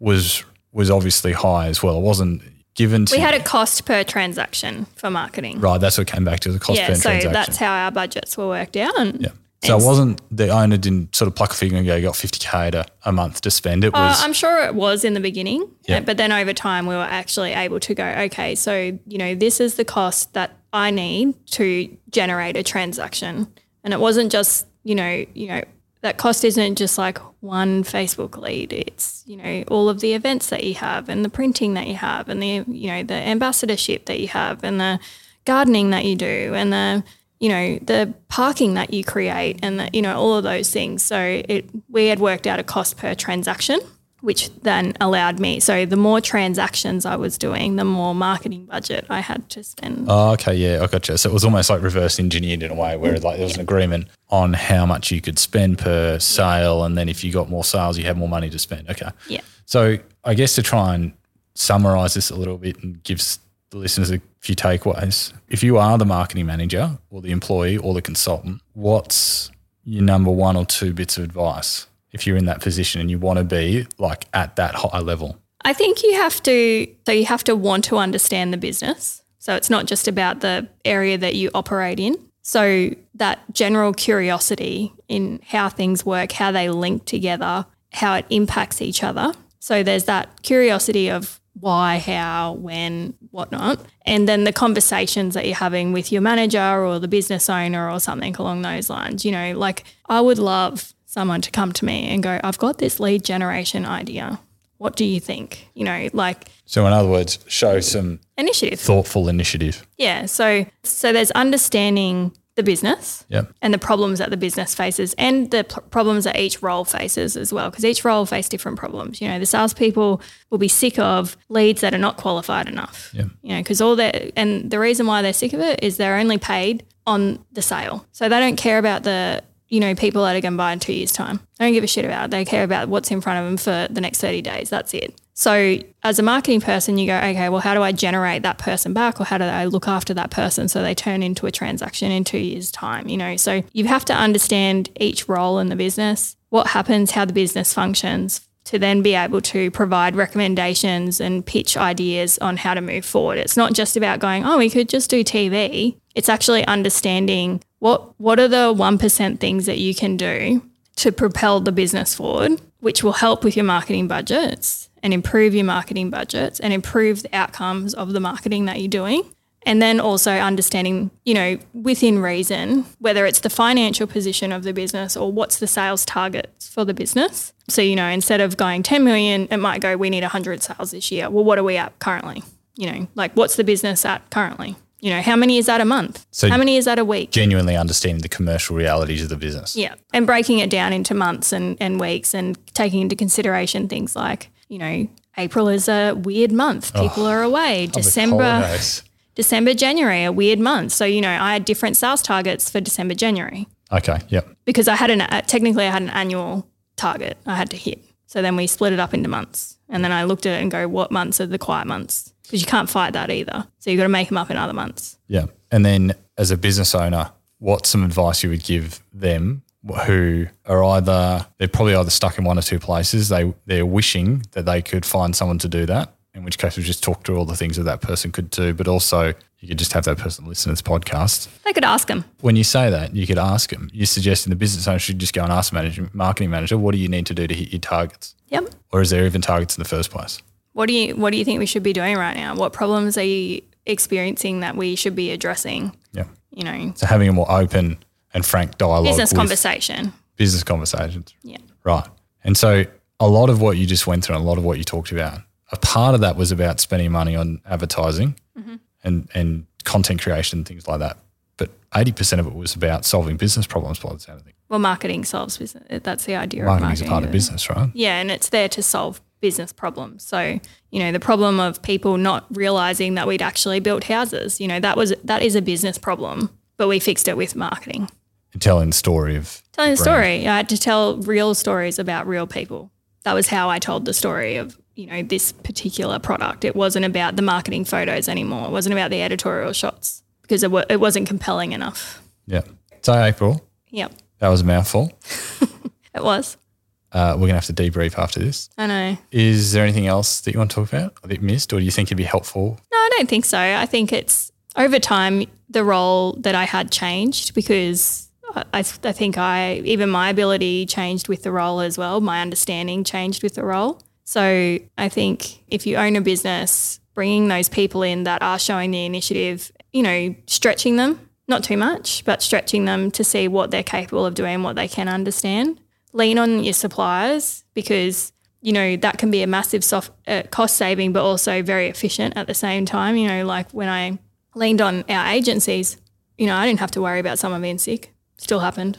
Speaker 1: was was obviously high as well. It wasn't given to
Speaker 3: we had a cost per transaction for marketing
Speaker 1: right. That's what came back to the cost
Speaker 3: yeah
Speaker 1: per
Speaker 3: so
Speaker 1: transaction.
Speaker 3: So that's how our budgets were worked out and
Speaker 1: Yeah. So it wasn't the owner didn't sort of pluck a finger and go, you got 50K to a month to spend. It
Speaker 3: Uh, I'm sure it was in the beginning,
Speaker 1: Yeah.
Speaker 3: uh, but then over time we were actually able to go, okay, so you know this is the cost that I need to generate a transaction, and it wasn't just you know you know that cost isn't just like one Facebook lead. It's you know all of the events that you have, and the printing that you have, and the you know the ambassadorship that you have, and the gardening that you do, and the you know the parking that you create, and the you know all of those things. So it we had worked out a cost per transaction. Which then allowed me. So the more transactions I was doing, the more marketing budget I had to spend.
Speaker 1: Oh, okay, yeah, I gotcha. So it was almost like reverse engineered in a way, where like there was an agreement on how much you could spend per sale, and then if you got more sales, you had more money to spend. Okay.
Speaker 3: Yeah.
Speaker 1: So I guess to try and summarize this a little bit and give the listeners a few takeaways, if you are the marketing manager or the employee or the consultant, what's your number one or two bits of advice if you're in that position and you want to be like at that high level?
Speaker 3: I think you have to, so you have to want to understand the business. So it's not just about the area that you operate in. So that general curiosity in how things work, how they link together, how it impacts each other. So there's that curiosity of why, how, when, whatnot. And then the conversations that you're having with your manager or the business owner or something along those lines. You know, like I would love someone to come to me and go, I've got this lead generation idea. What do you think? You know, like
Speaker 1: So, in other words, show some
Speaker 3: initiative.
Speaker 1: thoughtful initiative.
Speaker 3: Yeah. So so there's understanding the business
Speaker 1: Yep.
Speaker 3: and the problems that the business faces and the p- problems that each role faces as well, because each role face different problems. You know, the salespeople will be sick of leads that are not qualified enough.
Speaker 1: Yeah.
Speaker 3: You know, because all that, and the reason why they're sick of it is they're only paid on the sale. So they don't care about the, you know, people that are going to buy in two years' time. They don't give a shit about it. They care about what's in front of them for the next 30 days. That's it. So as a marketing person, you go, okay, well, how do I generate that person back or how do I look after that person so they turn into a transaction in two years' time? You know, so you have to understand each role in the business, what happens, how the business functions, to then be able to provide recommendations and pitch ideas on how to move forward. It's not just about going, oh, we could just do TV. It's actually understanding what what are the 1% things that you can do to propel the business forward, which will help with your marketing budgets and improve your marketing budgets and improve the outcomes of the marketing that you're doing. And then also understanding, you know, within reason, whether it's the financial position of the business or what's the sales targets for the business. So, you know, instead of going 10 million, it might go, we need 100 sales this year. Well, what are we at currently? You know, like what's the business at currently? You know, how many is that a month?
Speaker 1: So-
Speaker 3: how many is that a week?
Speaker 1: Genuinely understanding the commercial realities of the business.
Speaker 3: Yeah. And breaking it down into months and, and weeks and taking into consideration things like, you know, April is a weird month. Oh, People are away. December. December, January, a weird month. So, you know, I had different sales targets for December, January
Speaker 1: Okay. Yep.
Speaker 3: because I had an, uh, technically I had an annual target I had to hit. So then we split it up into months. And then I looked at it and go, what months are the quiet months? Because you can't fight that either. So you've got to make them up in other months.
Speaker 1: Yeah. And then as a business owner, what's some advice you would give them who are either they're probably either stuck in one or two places. They they're wishing that they could find someone to do that. In which case we just talk through all the things that that person could do, but also you could just have that person listen to this podcast.
Speaker 3: They could ask them.
Speaker 1: When you say that, you could ask them. You're suggesting the business owner should just go and ask the manager, marketing manager, what do you need to do to hit your targets?
Speaker 3: Yep.
Speaker 1: Or is there even targets in the first place?
Speaker 3: What do you What do you think we should be doing right now? What problems are you experiencing that we should be addressing?
Speaker 1: Yeah.
Speaker 3: You know,
Speaker 1: So having a more open and frank dialogue
Speaker 3: business conversation.
Speaker 1: business conversations.
Speaker 3: Yeah.
Speaker 1: Right. And so a lot of what you just went through and a lot of what you talked about, a part of that was about spending money on advertising
Speaker 3: Mm-hmm.
Speaker 1: and, and content creation and things like that. But 80% of it was about solving business problems by the sound of things.
Speaker 3: Well, marketing solves business. That's the idea
Speaker 1: Marketing is a part of business, right?
Speaker 3: Yeah, and it's there to solve business problems. So, you know, the problem of people not realizing that we'd actually built houses, you know, that was that is a business problem, but we fixed it with marketing.
Speaker 1: And telling the story of
Speaker 3: Telling the story. I had to tell real stories about real people. That was how I told the story of, you know, this particular product. It wasn't about the marketing photos anymore. It wasn't about the editorial shots because it, wa it wasn't compelling enough.
Speaker 1: Yeah. So April,
Speaker 3: Yep,
Speaker 1: that was a mouthful.
Speaker 3: it was.
Speaker 1: Uh, we're going to have to debrief after this.
Speaker 3: I know.
Speaker 1: Is there anything else that you want to talk about that you missed or do you think it'd be helpful?
Speaker 3: No, I don't think so. I think it's over time the role that I had changed because I I think I even my ability changed with the role as well. My understanding changed with the role. So I think if you own a business, bringing those people in that are showing the initiative, you know, stretching them, not too much, but stretching them to see what they're capable of doing, what they can understand. Lean on your suppliers because you know that can be a massive soft, uh, cost saving, but also very efficient at the same time. You know, like when I leaned on our agencies, you know, I didn't have to worry about someone being sick. Still happened.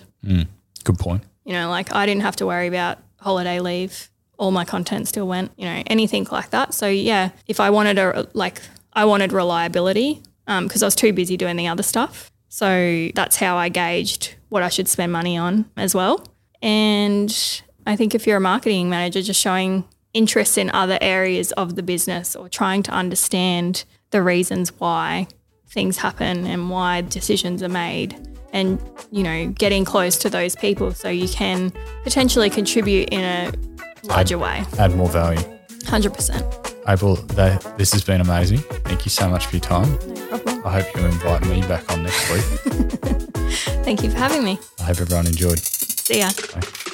Speaker 1: Good point.
Speaker 3: You know, like I didn't have to worry about holiday leave all my content still went, you know, anything like that. So yeah, if I wanted a like, I wanted reliability um, because I was too busy doing the other stuff. So that's how I gauged what I should spend money on as well. And I think if you're a marketing manager, just showing interest in other areas of the business or trying to understand the reasons why things happen and why decisions are made and you know getting close to those people so you can potentially contribute in a larger way
Speaker 1: Add more value.
Speaker 3: 100%
Speaker 1: April, that, this has been amazing. Thank you so much for your time.
Speaker 3: no problem
Speaker 1: I hope you invite me back on next week.
Speaker 3: thank you for having me
Speaker 1: I hope everyone enjoyed.
Speaker 3: see ya
Speaker 1: Bye.